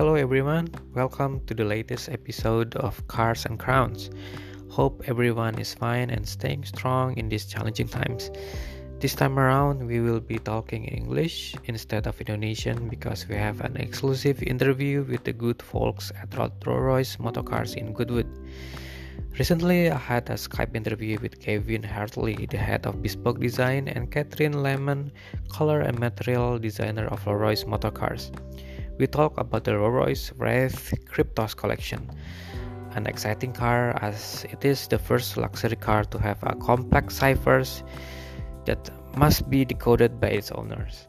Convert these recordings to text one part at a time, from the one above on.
Hello everyone, welcome to the latest episode of Cars and Crowns. Hope everyone is fine and staying strong in these challenging times. This time around, we will be talking English instead of Indonesian because we have an exclusive interview with the good folks at Rolls-Royce Motorcars in Goodwood. Recently, I had a Skype interview with Kevin Hartley, the head of bespoke design, and Catherine Lehmann, color and material designer of Rolls-Royce Motorcars. We talk about the Rolls-Royce Wraith Kryptos collection, an exciting car as it is the first luxury car to have a complex ciphers that must be decoded by its owners.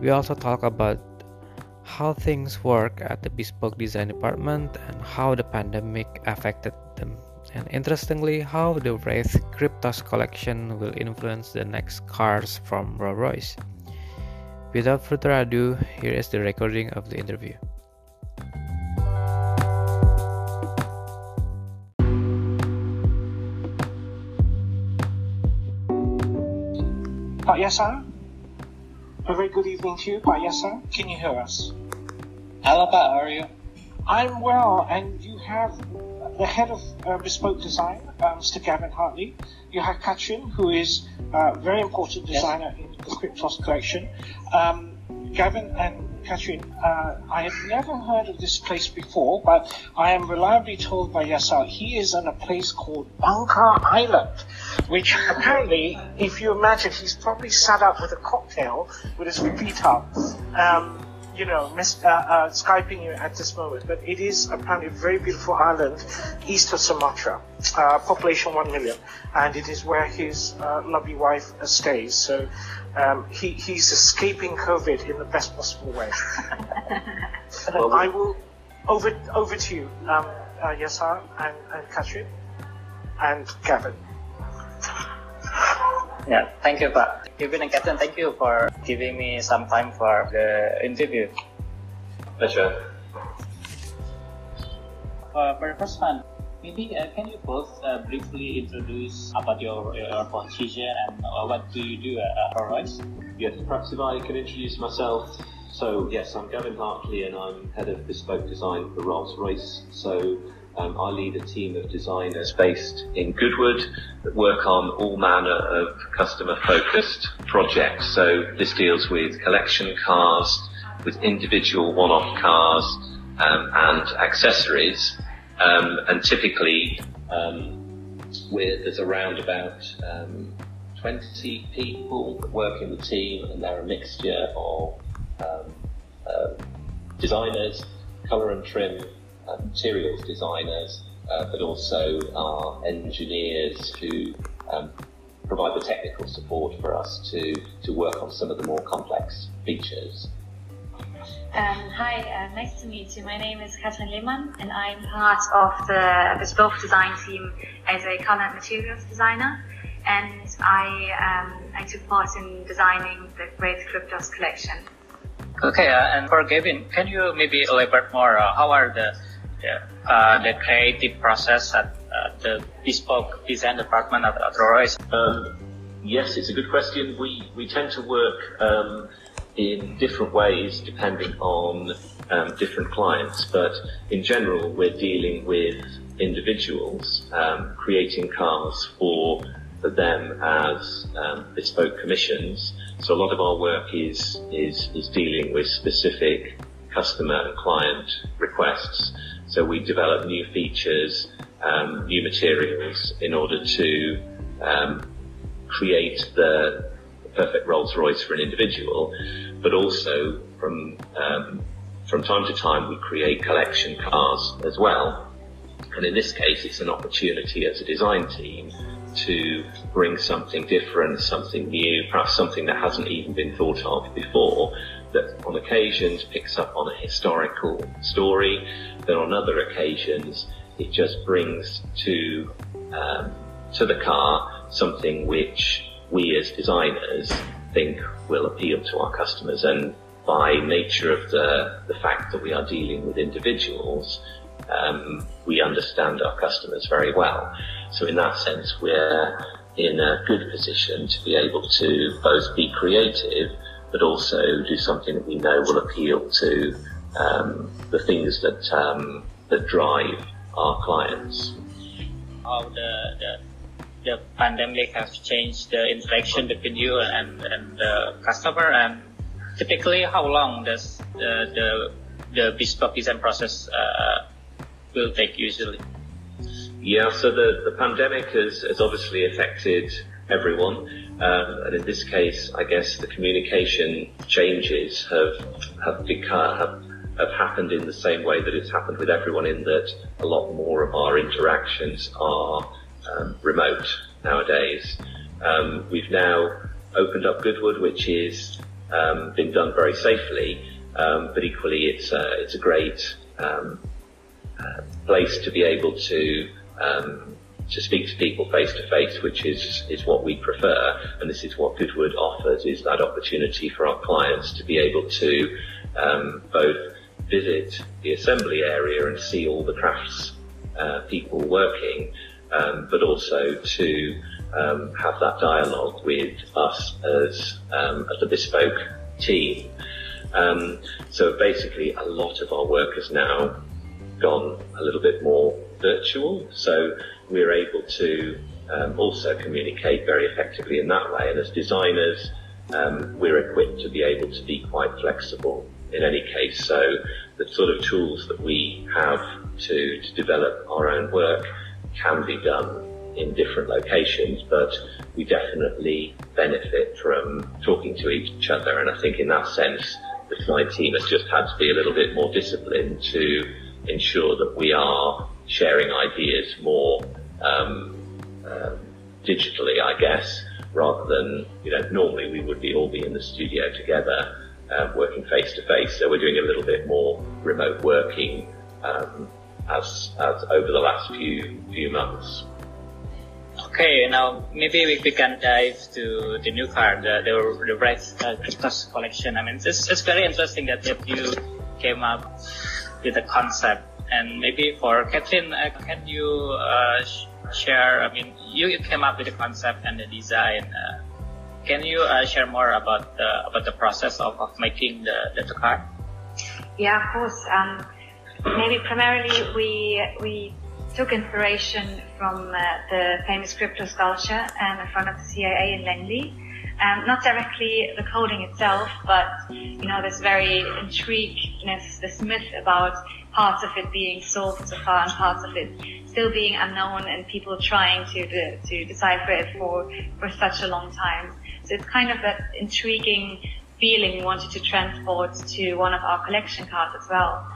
We also talk about how things work at the bespoke design department and how the pandemic affected them. And interestingly, how the Wraith Kryptos collection will influence the next cars from Rolls Royce. Without further ado, here is the recording of the interview. Uh, Pak Yasa? A very good evening to you, uh, Pak Yasa. Can you hear us? Hello, Pat. How are you? I'm well, and you have the head of uh, bespoke design, uh, Mr. Gavin Hartley. You have Katrin, who is a very important designer yes. in the Kryptos collection. Um, Gavin and Katrin, uh, I have never heard of this place before, but I am reliably told by Yasal he is in a place called Bangka Island, which apparently, if you imagine, he's probably sat up with a cocktail with his feet up. Um, you know, uh, uh, Skyping you at this moment, but it is apparently a very beautiful island east of Sumatra, uh, population 1 million, and it is where his uh, lovely wife uh, stays. So um, he, he's escaping COVID in the best possible way. I will, over, over to you, um, uh, Yasar and, and Katrin and Gavin. Yeah, thank you, Pak. Kevin and Katrin, thank you for giving me some time for the interview. Pleasure. Uh, for the first one, maybe uh, can you both uh, briefly introduce about your, your position and uh, what do you do at Rolls? Yes, perhaps if I can introduce myself. So yes, I'm Gavin Hartley and I'm head of bespoke design for Rolls-Royce. So um, I lead a team of designers based in Goodwood that work on all manner of customer focused projects. So this deals with collection cars, with individual one-off cars um, and accessories. Um, and typically, um, there's around about um, 20 people that work in the team, and they're a mixture of um, uh, designers, colour and trim, uh, materials designers, uh, but also our engineers who um, provide the technical support for us to, to work on some of the more complex features. Um, hi, uh, nice to meet you. My name is Katrin Lehmann and I'm part of the bespoke design team as a color and materials designer. And I, um, I took part in designing the Wraith Kryptos collection. Okay, uh, and for Gavin, can you maybe elaborate more? Uh, how are the uh, the creative process at uh, the bespoke design department at, at Rolls? Um, yes, it's a good question. We we tend to work um, in different ways depending on um, different clients, but in general, we're dealing with individuals um, creating cars for for them as um, bespoke commissions. So a lot of our work is is is dealing with specific customer and client requests. So we develop new features, um, new materials in order to um, create the perfect Rolls Royce for an individual, but also from um, from time to time we create collection cars as well. And in this case, it's an opportunity as a design team to bring something different, something new, perhaps something that hasn't even been thought of before, that on occasions picks up on a historical story, then on other occasions it just brings to um, to the car something which we as designers think will appeal to our customers and by nature of the, the fact that we are dealing with individuals, um, we understand our customers very well. So in that sense, we're in a good position to be able to both be creative but also do something that we know will appeal to um, the things that um, that drive our clients. How the, the the pandemic has changed the interaction between you and, and the customer and typically how long does the the, the bespoke design process uh, will take usually? Yeah, so the, the pandemic has, has obviously affected everyone. Um, and in this case, I guess the communication changes have have become have, have happened in the same way that it's happened with everyone. In that a lot more of our interactions are um, remote nowadays. Um, we've now opened up Goodwood, which is um, been done very safely, um, but equally it's a, it's a great um, uh, place to be able to um, to speak to people face to face, which is is what we prefer, and this is what Goodwood offers: is that opportunity for our clients to be able to um, both visit the assembly area and see all the crafts uh, people working, um, but also to um, have that dialogue with us as um, as a bespoke team. Um, so basically, a lot of our work has now gone a little bit more virtual. So we're able to um, also communicate very effectively in that way. And as designers, um, we're equipped to be able to be quite flexible in any case. So the sort of tools that we have to, to develop our own work can be done in different locations, but we definitely benefit from talking to each other. And I think in that sense, the design team has just had to be a little bit more disciplined to ensure that we are sharing ideas more um, uh, digitally, I guess, rather than you know normally we would be all be in the studio together uh, working face to face. So we're doing a little bit more remote working um, as, as over the last few few months. Okay, now maybe we, we can dive to the new card, the the, the Red uh, Christos collection. I mean, it's, it's very interesting that, that you came up with the concept. And maybe for Catherine, uh, can you uh, sh- share? I mean, you, you came up with the concept and the design. Uh, can you uh, share more about the about the process of, of making the, the, the car? Yeah, of course. Um, maybe primarily we we took inspiration from uh, the famous Kryptos sculpture um, in front of the CIA in Langley. Um, not directly the coding itself, but you know this very intrigueness, this myth about parts of it being solved so far and parts of it still being unknown, and people trying to de- to decipher it for for such a long time. So it's kind of that intriguing feeling we wanted to transport to one of our collection cards as well.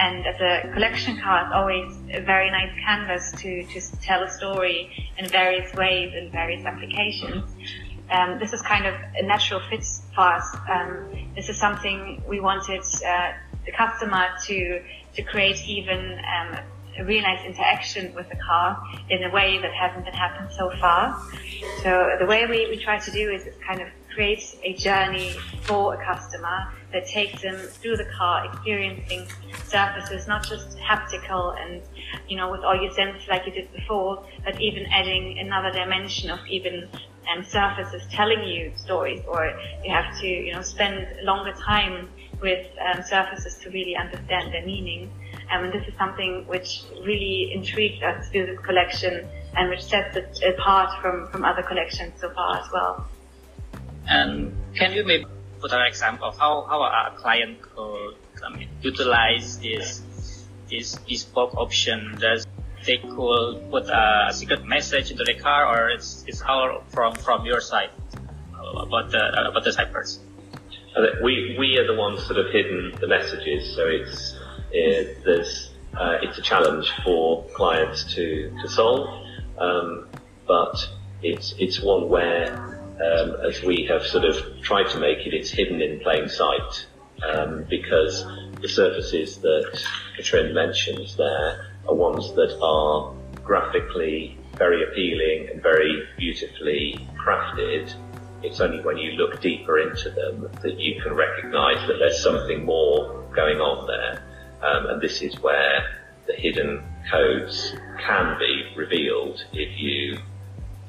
And as a collection card, it's always a very nice canvas to, to tell a story in various ways in various applications um, this is kind of a natural fit for us. Um, this is something we wanted uh, the customer to to create even um, a real nice interaction with the car in a way that hasn't been happened so far. So the way we, we try to do is, is kind of create a journey for a customer that takes them through the car, experiencing surfaces, not just haptical and, you know, with all your senses like you did before, but even adding another dimension of even um, surfaces telling you stories, or you have to, you know, spend longer time with um, surfaces to really understand their meaning. Um, and this is something which really intrigued us do this collection and which sets it apart from, from other collections so far as well. And can you maybe put an example of how, how a client could I mean, utilize this this bespoke option? Does they could put a secret message into the car, or it's it's all from from your side about the about the ciphers? We we are the ones that have hidden the messages, so it's it, there's uh, it's a challenge for clients to to solve, um, but it's it's one where um, as we have sort of tried to make it, it's hidden in plain sight um, because the surfaces that Katrin mentions there are ones that are graphically very appealing and very beautifully crafted. It's only when you look deeper into them that you can recognize that there's something more going on there. Um, and this is where the hidden codes can be revealed if you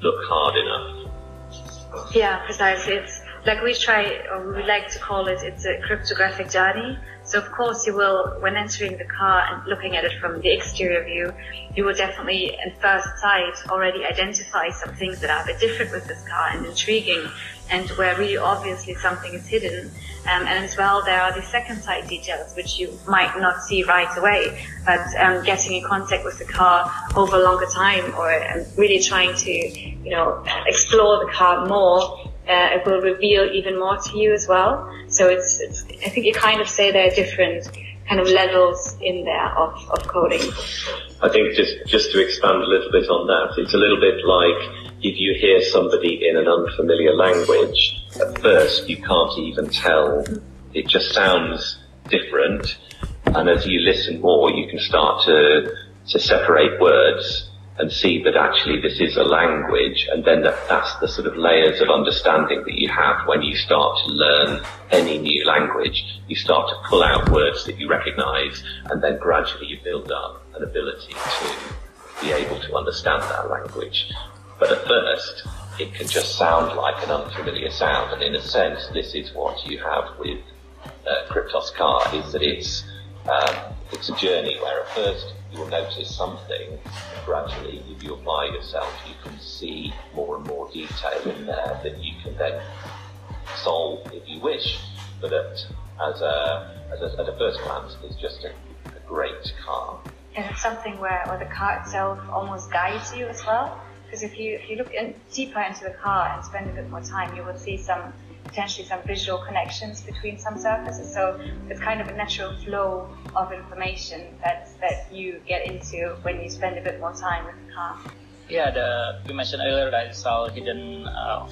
look hard enough. Yeah, precisely. It's like we try, or we like to call it, it's a cryptographic journey. So of course you will, when entering the car and looking at it from the exterior view, you will definitely at first sight already identify some things that are a bit different with this car and intriguing and where really obviously something is hidden. Um, and as well, there are the second sight details which you might not see right away, but um, getting in contact with the car over a longer time or um, really trying to, you know, explore the car more uh, it will reveal even more to you as well. So it's, it's, I think you kind of say there are different kind of levels in there of, of coding. I think just, just to expand a little bit on that, it's a little bit like if you hear somebody in an unfamiliar language, at first you can't even tell, it just sounds different. And as you listen more, you can start to, to separate words and see that actually this is a language and then that, that's the sort of layers of understanding that you have when you start to learn any new language. You start to pull out words that you recognize and then gradually you build up an ability to be able to understand that language. But at first, it can just sound like an unfamiliar sound and in a sense this is what you have with uh, Kryptos car is that it's um, it's a journey where at first you'll notice something. Gradually, if you apply yourself, you can see more and more detail in there that you can then solve if you wish. But at, as, a, as a, at a first glance, it's just a, a great car. And it's something where, where the car itself almost guides you as well. Because if you if you look in, deeper into the car and spend a bit more time, you will see some potentially some visual connections between some surfaces. So it's kind of a natural flow of information that that you get into when you spend a bit more time with the car. Yeah, the you mentioned earlier that it's all hidden uh,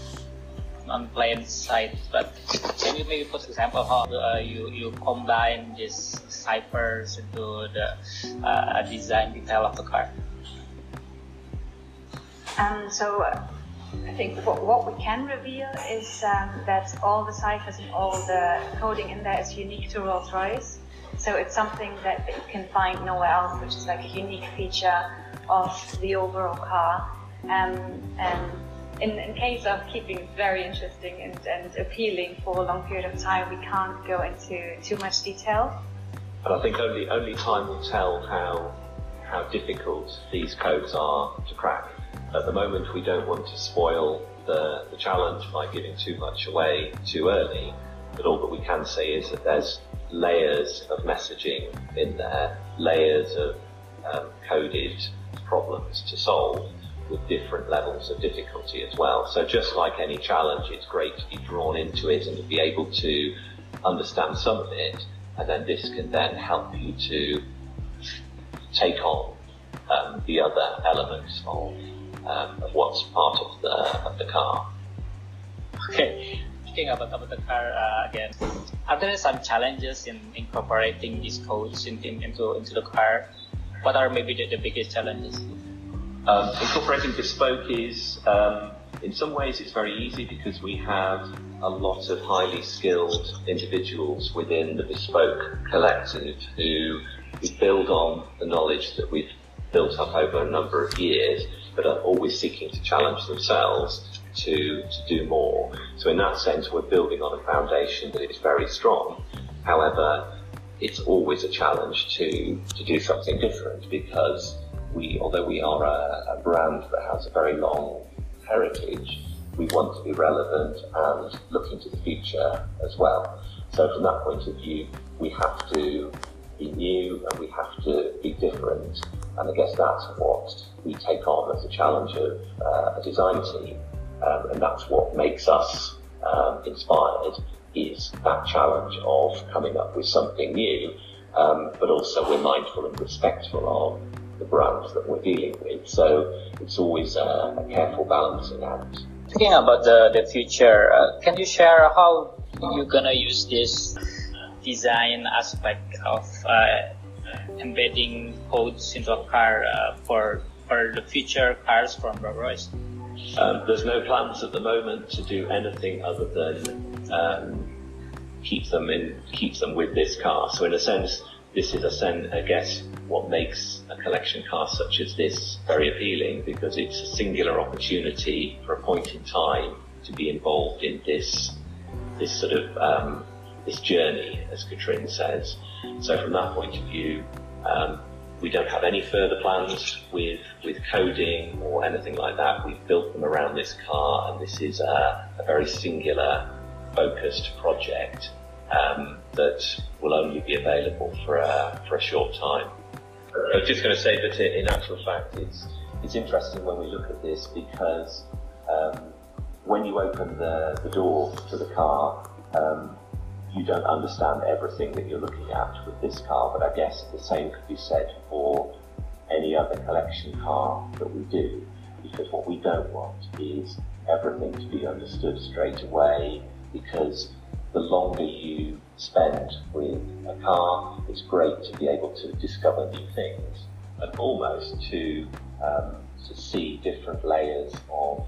on plain sight, but can you maybe put example how uh, you you combine these ciphers into the uh, design detail of the car? Um, so I think what, what we can reveal is um, that all the ciphers and all the coding in there is unique to Rolls Royce. So it's something that, you can find nowhere else, which is like a unique feature of the overall car. Um, and in, in case of keeping it very interesting and, and appealing for a long period of time, we can't go into too much detail. And I think only only time will tell how how difficult these codes are to crack. At the moment, we don't want to spoil the, the challenge by giving too much away too early, but all that we can say is that there's layers of messaging in there, layers of um, coded problems to solve with different levels of difficulty as well. So just like any challenge, it's great to be drawn into it and to be able to understand some of it, and then this can then help you to take on um, the other elements of um, of what's part of the of the car. Okay, speaking about, about the car uh, again, are there some challenges in incorporating these codes in, in, into into the car? What are maybe the, the biggest challenges? Um, incorporating bespoke is, um, in some ways, it's very easy because we have a lot of highly skilled individuals within the bespoke collective who, who build on the knowledge that we've built up over a number of years but are always seeking to challenge themselves to, to do more. So in that sense, we're building on a foundation that is very strong. However, it's always a challenge to, to do something different because we, although we are a, a brand that has a very long heritage, we want to be relevant and look into the future as well. So from that point of view, we have to be new and we have to be different. And I guess that's what we take on as a challenge of uh, a design team. Um, and that's what makes us um, inspired is that challenge of coming up with something new. Um, but also we're mindful and respectful of the brands that we're dealing with. So it's always a, careful balancing act. Thinking about the, the future, uh, can you share how you're gonna use this design aspect of uh, embedding codes into a car uh, for for the future cars from Rolls Royce? Um, there's no plans at the moment to do anything other than um, keep them in, keep them with this car. So in a sense, this is a sen- I guess what makes a collection car such as this very appealing because it's a singular opportunity for a point in time to be involved in this this sort of um, this journey, as Katrin says. So from that point of view, um, we don't have any further plans with with coding or anything like that. We've built them around this car, and this is a, a very singular, focused project um, that will only be available for a for a short time. I was just going to say that in actual fact, it's it's interesting when we look at this because um, when you open the, the door to the car, um, you don't understand everything that you're looking at with this car, but I guess the same could be said for any other collection car that we do, because what we don't want is everything to be understood straight away, because the longer you spend with a car, it's great to be able to discover new things and almost to um, to see different layers of,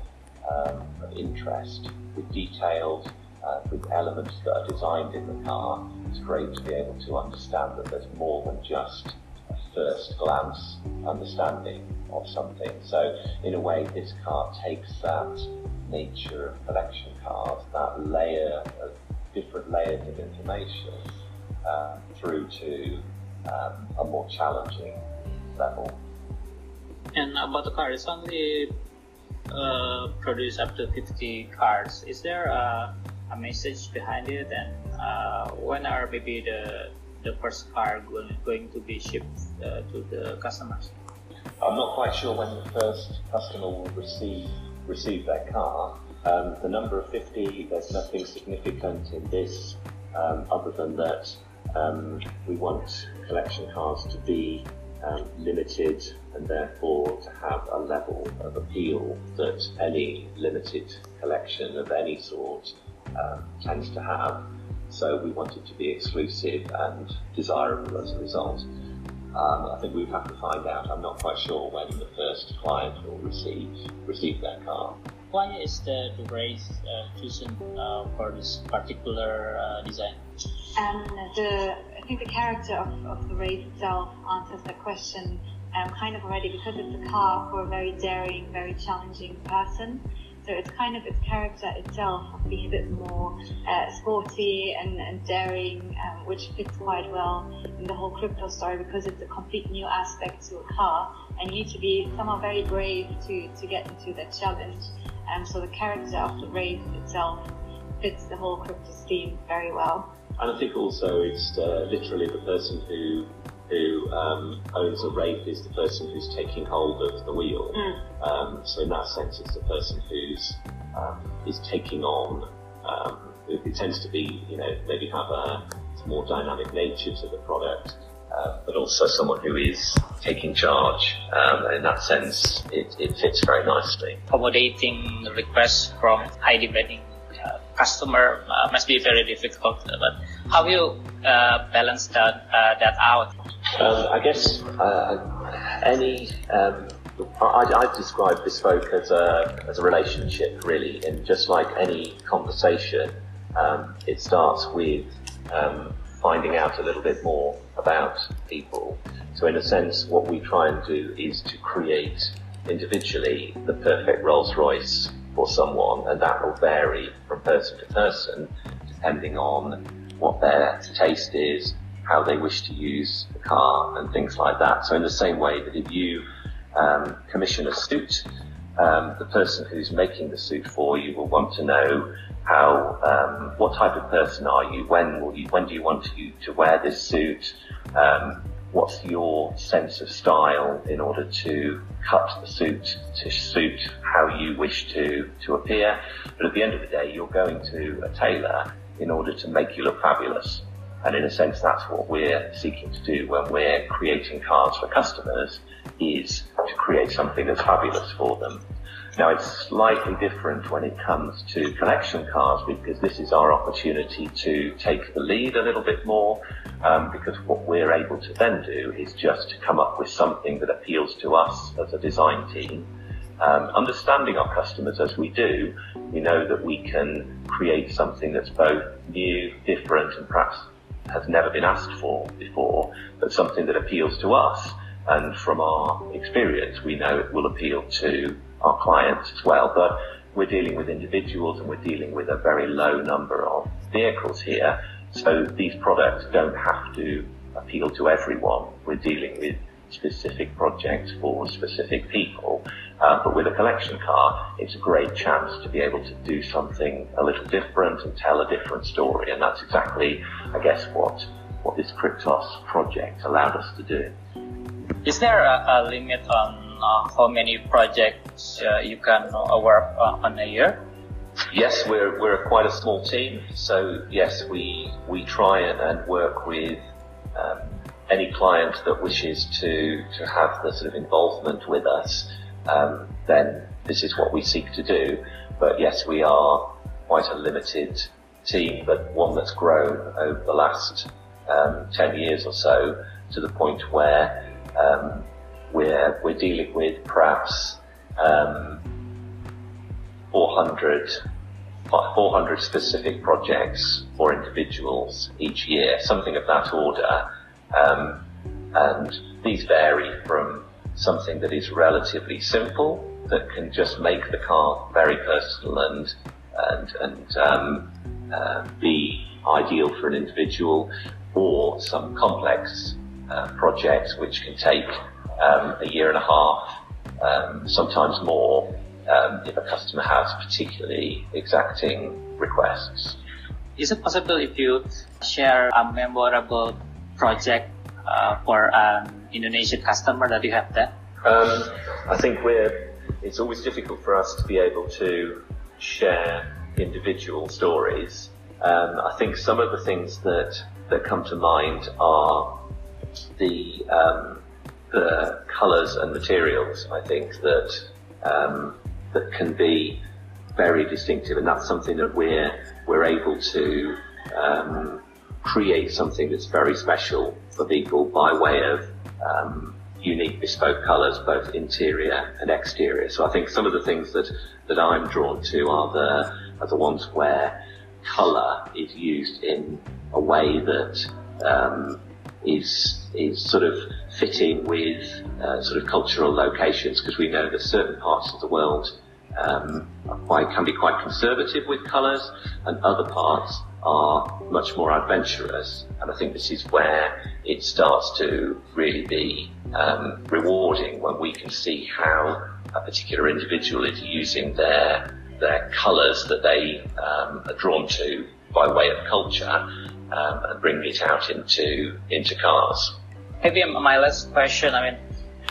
um, of interest with detailed uh, with elements that are designed in the car, it's great to be able to understand that there's more than just a first glance understanding of something. So in a way, this car takes that nature of collection cars, that layer of different layers of information uh, through to um, a more challenging level. And about the car, it's only uh, produce up to 50 cars. Is there a, a message behind it? And uh, when are maybe the the first car going, going to be shipped uh, to the customers? I'm not quite sure when the first customer will receive receive their car. Um, the number of 50, there's nothing significant in this um, other than that um, we want collection cars to be um, limited and therefore to have a level of appeal that any limited collection of any sort um, tends to have. So we want it to be exclusive and desirable as a result. Um, I think we have to find out. I'm not quite sure when the first client will receive receive their car. Why is the, the Wraith uh, chosen uh, for this particular uh, design? Um, the I think the character of, of the Wraith itself answers that question um, kind of already because it's a car for a very daring, very challenging person. So it's kind of its character itself being a bit more uh, sporty and, and daring, um, which fits quite well in the whole crypto story because it's a complete new aspect to a car, and you need to be somehow very brave to, to get into that challenge. And so the character of the Wraith itself fits the whole crypto scheme very well. And I think also it's uh, literally the person who who um, owns a Wraith is the person who's taking hold of the wheel. Mm. Um, so in that sense, it's the person who's um, is taking on. Um, it, it, tends to be, you know, maybe have a more dynamic nature to the product, uh, but also someone who is taking charge. Um, in that sense, it, it fits very nicely. Accommodating requests from high demanding uh, customer uh, must be very difficult. But how you uh, balance that uh, that out? Um, I guess uh, any. Um, I, I describe bespoke as a as a relationship, really, and just like any conversation, um, it starts with um, finding out a little bit more about people. So, in a sense, what we try and do is to create individually the perfect Rolls Royce for someone, and that will vary from person to person depending on what their taste is, how they wish to use the car, and things like that. So, in the same way that if you um, commission a suit, um, the person who's making the suit for you will want to know how, um, what type of person are you? When will you? When do you want to, to wear this suit? Um, what's your sense of style in order to cut the suit to suit how you wish to, to appear. But at the end of the day, you're going to a tailor in order to make you look fabulous. And in a sense, that's what we're seeking to do when we're creating cards for customers is to create something that's fabulous for them. Now it's slightly different when it comes to collection cards because this is our opportunity to take the lead a little bit more um, because what we're able to then do is just to come up with something that appeals to us as a design team. Um, understanding our customers as we do, we know that we can create something that's both new, different and perhaps has never been asked for before, but something that appeals to us. And from our experience, we know it will appeal to our clients as well. But we're dealing with individuals and we're dealing with a very low number of vehicles here. So these products don't have to appeal to everyone. We're dealing with specific projects for specific people. Uh, but with a collection car, it's a great chance to be able to do something a little different and tell a different story. And that's exactly, I guess, what, what this Kryptos project allowed us to do. Is there a, a limit on uh, how many projects uh, you can work uh, on a year? Yes, we're we're quite a small team, so yes, we we try and, and work with um, any client that wishes to to have the sort of involvement with us. Um, then this is what we seek to do. But yes, we are quite a limited team, but one that's grown over the last um, ten years or so to the point where um, we're we're dealing with perhaps um, 400 400 specific projects for individuals each year, something of that order. Um, and these vary from something that is relatively simple, that can just make the car very personal and and and um, uh, be ideal for an individual, or some complex uh, projects which can take um, a year and a half, um, sometimes more, um, if a customer has particularly exacting requests. Is it possible if you share a memorable project uh, for an Indonesian customer that you have there? Um, I think we're. It's always difficult for us to be able to share individual stories. Um, I think some of the things that that come to mind are the um, the colours and materials. I think that um, that can be very distinctive, and that's something that we're we're able to um, create something that's very special for people by way of um, unique bespoke colours, both interior and exterior. So I think some of the things that that I'm drawn to are the are the ones where colour is used in a way that um, is is sort of fitting with uh, sort of cultural locations because we know that certain parts of the world um, quite, can be quite conservative with colours and other parts are much more adventurous and I think this is where it starts to really be um, rewarding when we can see how a particular individual is using their their colours that they um, are drawn to by way of culture um, and bring it out into into cars. Maybe my last question. I mean,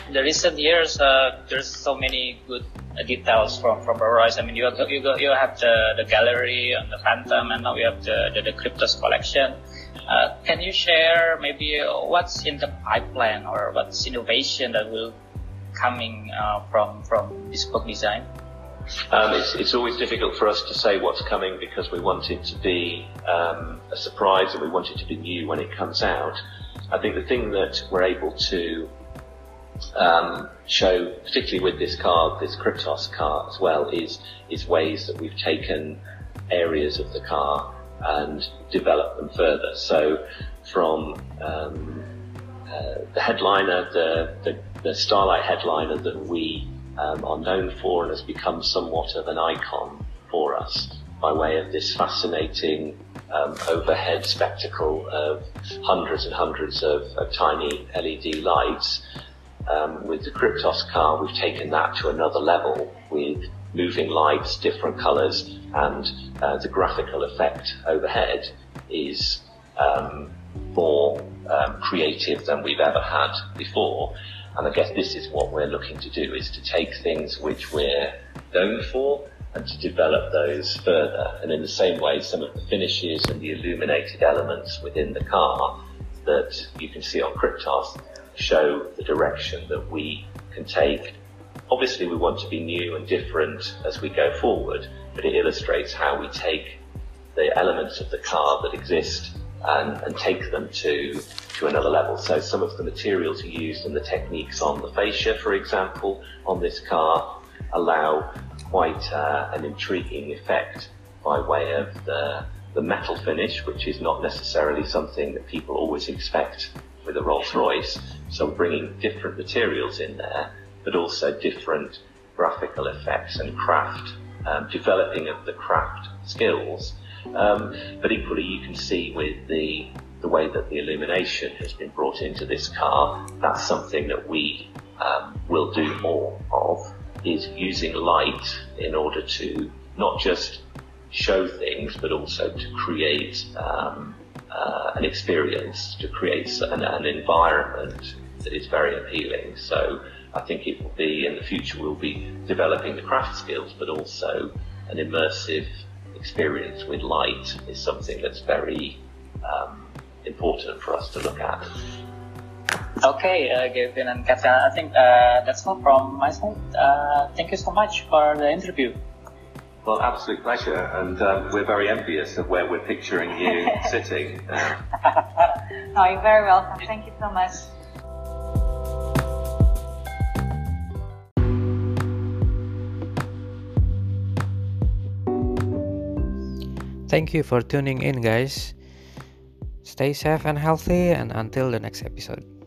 in the recent years, uh, there's so many good details from from Rolls. I mean, you you, you have the, the gallery and the Phantom, and now you have the the, the Kryptos collection. Uh, can you share maybe what's in the pipeline or what's innovation that will coming uh, from from bespoke design? Um, it's, it's, always difficult for us to say what's coming because we want it to be um, a surprise and we want it to be new when it comes out. I think the thing that we're able to um, show, particularly with this car, this Kryptos car as well, is is ways that we've taken areas of the car and developed them further. So from um, uh, the headliner, the, the, the Starlight headliner that we um, are known for and has become somewhat of an icon for us by way of this fascinating um, overhead spectacle of hundreds and hundreds of, of tiny LED lights. Um, with the Kryptos car, we've taken that to another level with moving lights, different colours, and uh, the graphical effect overhead is um, more um, creative than we've ever had before. And I guess this is what we're looking to do, is to take things which we're known for and to develop those further. And in the same way, some of the finishes and the illuminated elements within the car that you can see on Kryptos show the direction that we can take. Obviously, we want to be new and different as we go forward, but it illustrates how we take the elements of the car that exist and, and take them to to another level. So some of the materials used and the techniques on the fascia, for example, on this car allow quite uh, an intriguing effect by way of the, the metal finish, which is not necessarily something that people always expect with a Rolls Royce. So bringing different materials in there, but also different graphical effects and craft um, developing of the craft skills. Um, but equally, you can see with the the way that the illumination has been brought into this car, that's something that we um, will do more of. Is using light in order to not just show things, but also to create um, uh, an experience, to create an, an environment that is very appealing. So I think it will be in the future we'll be developing the craft skills, but also an immersive experience with light is something that's very um, important for us to look at. Okay, uh, Gavin and Katja, I think uh, that's all from my side. Uh, thank you so much for the interview. Well, absolute pleasure, and um, we're very envious of where we're picturing you sitting. no, you're very welcome. Thank you so much. Thank you for tuning in, guys. Stay safe and healthy, and until the next episode.